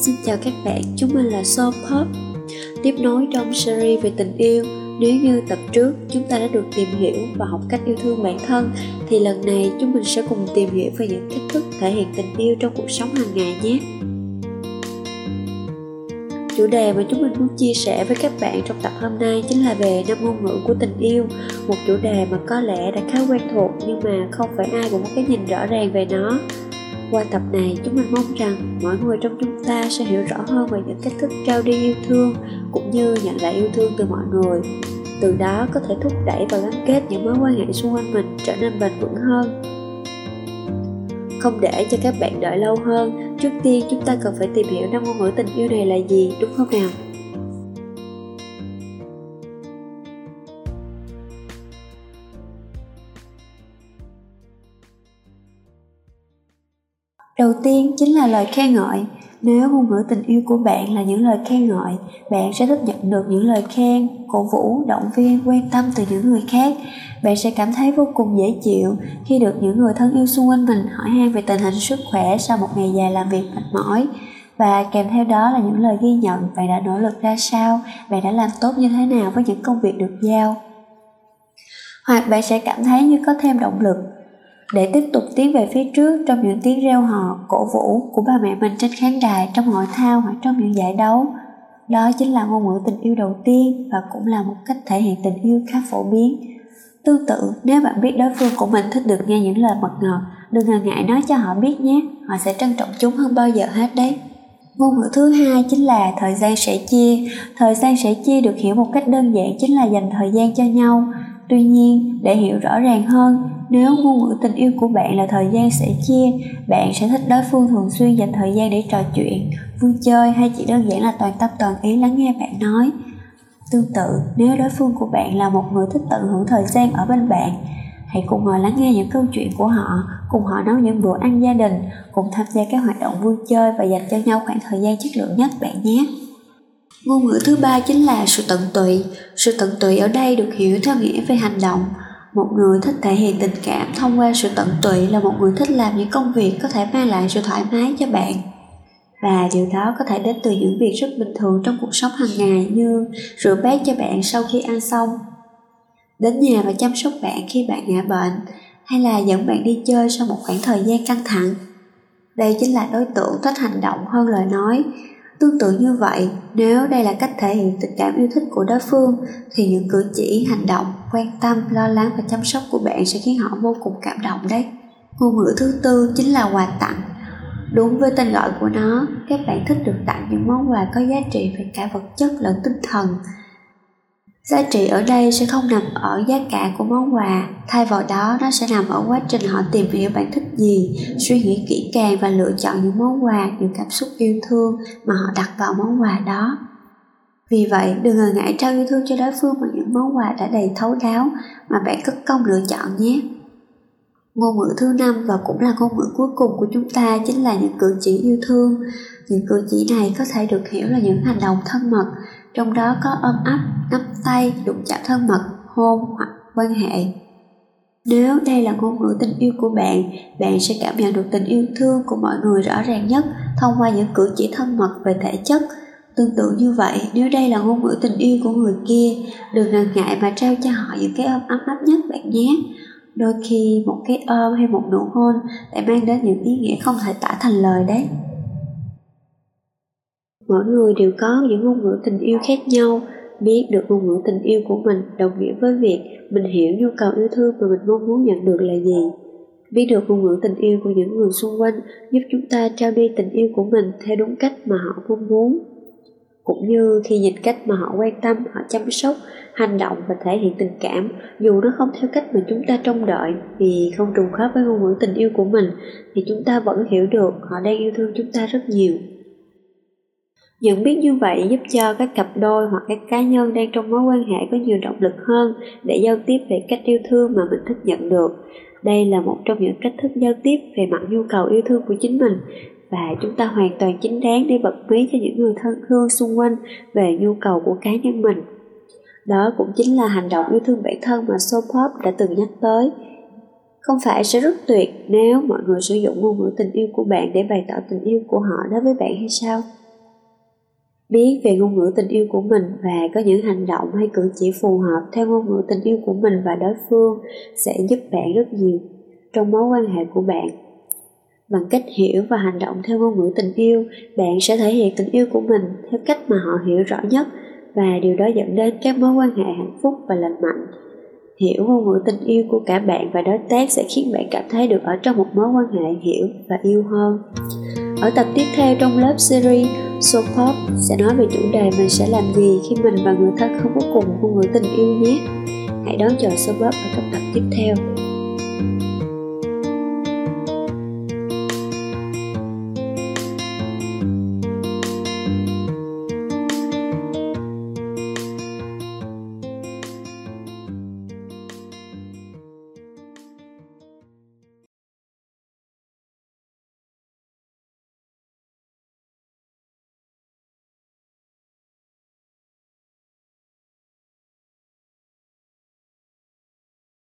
Xin chào các bạn, chúng mình là So Pop. Tiếp nối trong series về tình yêu Nếu như tập trước chúng ta đã được tìm hiểu và học cách yêu thương bản thân Thì lần này chúng mình sẽ cùng tìm hiểu về những cách thức thể hiện tình yêu trong cuộc sống hàng ngày nhé. Chủ đề mà chúng mình muốn chia sẻ với các bạn trong tập hôm nay chính là về năm ngôn ngữ của tình yêu Một chủ đề mà có lẽ đã khá quen thuộc nhưng mà không phải ai cũng có cái nhìn rõ ràng về nó qua tập này, chúng mình mong rằng mọi người trong chúng ta sẽ hiểu rõ hơn về những cách thức trao đi yêu thương cũng như nhận lại yêu thương từ mọi người. Từ đó có thể thúc đẩy và gắn kết những mối quan hệ xung quanh mình trở nên bền vững hơn. Không để cho các bạn đợi lâu hơn, trước tiên chúng ta cần phải tìm hiểu năm ngôn ngữ tình yêu này là gì, đúng không nào? Đầu tiên chính là lời khen ngợi. Nếu ngôn ngữ tình yêu của bạn là những lời khen ngợi, bạn sẽ thích nhận được những lời khen, cổ vũ, động viên, quan tâm từ những người khác. Bạn sẽ cảm thấy vô cùng dễ chịu khi được những người thân yêu xung quanh mình hỏi han về tình hình sức khỏe sau một ngày dài làm việc mệt mỏi. Và kèm theo đó là những lời ghi nhận bạn đã nỗ lực ra sao, bạn đã làm tốt như thế nào với những công việc được giao. Hoặc bạn sẽ cảm thấy như có thêm động lực để tiếp tục tiến về phía trước trong những tiếng reo hò, cổ vũ của ba mẹ mình trên khán đài, trong hội thao hoặc trong những giải đấu. Đó chính là ngôn ngữ tình yêu đầu tiên và cũng là một cách thể hiện tình yêu khá phổ biến. Tương tự, nếu bạn biết đối phương của mình thích được nghe những lời mật ngọt, đừng ngần ngại nói cho họ biết nhé, họ sẽ trân trọng chúng hơn bao giờ hết đấy. Ngôn ngữ thứ hai chính là thời gian sẻ chia. Thời gian sẻ chia được hiểu một cách đơn giản chính là dành thời gian cho nhau. Tuy nhiên, để hiểu rõ ràng hơn, nếu ngôn ngữ tình yêu của bạn là thời gian sẻ chia, bạn sẽ thích đối phương thường xuyên dành thời gian để trò chuyện, vui chơi hay chỉ đơn giản là toàn tâm toàn ý lắng nghe bạn nói. Tương tự, nếu đối phương của bạn là một người thích tận hưởng thời gian ở bên bạn, hãy cùng ngồi lắng nghe những câu chuyện của họ, cùng họ nấu những bữa ăn gia đình, cùng tham gia các hoạt động vui chơi và dành cho nhau khoảng thời gian chất lượng nhất bạn nhé. Ngôn ngữ thứ ba chính là sự tận tụy. Sự tận tụy ở đây được hiểu theo nghĩa về hành động, một người thích thể hiện tình cảm thông qua sự tận tụy là một người thích làm những công việc có thể mang lại sự thoải mái cho bạn. Và điều đó có thể đến từ những việc rất bình thường trong cuộc sống hàng ngày như rửa bát cho bạn sau khi ăn xong, đến nhà và chăm sóc bạn khi bạn ngã bệnh, hay là dẫn bạn đi chơi sau một khoảng thời gian căng thẳng. Đây chính là đối tượng thích hành động hơn lời nói Tương tự như vậy, nếu đây là cách thể hiện tình cảm yêu thích của đối phương, thì những cử chỉ, hành động, quan tâm, lo lắng và chăm sóc của bạn sẽ khiến họ vô cùng cảm động đấy. Ngôn ngữ thứ tư chính là quà tặng. Đúng với tên gọi của nó, các bạn thích được tặng những món quà có giá trị về cả vật chất lẫn tinh thần, Giá trị ở đây sẽ không nằm ở giá cả của món quà, thay vào đó nó sẽ nằm ở quá trình họ tìm hiểu bạn thích gì, suy nghĩ kỹ càng và lựa chọn những món quà, những cảm xúc yêu thương mà họ đặt vào món quà đó. Vì vậy, đừng ngần ngại trao yêu thương cho đối phương bằng những món quà đã đầy thấu đáo mà bạn cất công lựa chọn nhé. Ngôn ngữ thứ năm và cũng là ngôn ngữ cuối cùng của chúng ta chính là những cử chỉ yêu thương. Những cử chỉ này có thể được hiểu là những hành động thân mật, trong đó có ôm ấp, nắm tay, đụng chạm thân mật, hôn hoặc quan hệ. Nếu đây là ngôn ngữ tình yêu của bạn, bạn sẽ cảm nhận được tình yêu thương của mọi người rõ ràng nhất thông qua những cử chỉ thân mật về thể chất. Tương tự như vậy, nếu đây là ngôn ngữ tình yêu của người kia, đừng ngần ngại mà trao cho họ những cái ôm ấm áp nhất bạn nhé. Đôi khi một cái ôm hay một nụ hôn lại mang đến những ý nghĩa không thể tả thành lời đấy mỗi người đều có những ngôn ngữ tình yêu khác nhau, biết được ngôn ngữ tình yêu của mình đồng nghĩa với việc mình hiểu nhu cầu yêu thương mà mình mong muốn nhận được là gì. Biết được ngôn ngữ tình yêu của những người xung quanh giúp chúng ta trao đi tình yêu của mình theo đúng cách mà họ mong muốn. Cũng như khi nhìn cách mà họ quan tâm, họ chăm sóc, hành động và thể hiện tình cảm, dù nó không theo cách mà chúng ta trông đợi vì không trùng khớp với ngôn ngữ tình yêu của mình, thì chúng ta vẫn hiểu được họ đang yêu thương chúng ta rất nhiều. Nhận biết như vậy giúp cho các cặp đôi hoặc các cá nhân đang trong mối quan hệ có nhiều động lực hơn để giao tiếp về cách yêu thương mà mình thích nhận được. Đây là một trong những cách thức giao tiếp về mặt nhu cầu yêu thương của chính mình và chúng ta hoàn toàn chính đáng để bật mí cho những người thân thương xung quanh về nhu cầu của cá nhân mình. Đó cũng chính là hành động yêu thương bản thân mà Sopop đã từng nhắc tới. Không phải sẽ rất tuyệt nếu mọi người sử dụng ngôn ngữ tình yêu của bạn để bày tỏ tình yêu của họ đối với bạn hay sao? Biết về ngôn ngữ tình yêu của mình và có những hành động hay cử chỉ phù hợp theo ngôn ngữ tình yêu của mình và đối phương sẽ giúp bạn rất nhiều trong mối quan hệ của bạn. Bằng cách hiểu và hành động theo ngôn ngữ tình yêu, bạn sẽ thể hiện tình yêu của mình theo cách mà họ hiểu rõ nhất và điều đó dẫn đến các mối quan hệ hạnh phúc và lành mạnh. Hiểu ngôn ngữ tình yêu của cả bạn và đối tác sẽ khiến bạn cảm thấy được ở trong một mối quan hệ hiểu và yêu hơn. Ở tập tiếp theo trong lớp series số Pop sẽ nói về chủ đề mình sẽ làm gì khi mình và người thân không có cùng ngôn ngữ tình yêu nhé. Hãy đón chờ số Pop ở trong tập tiếp theo.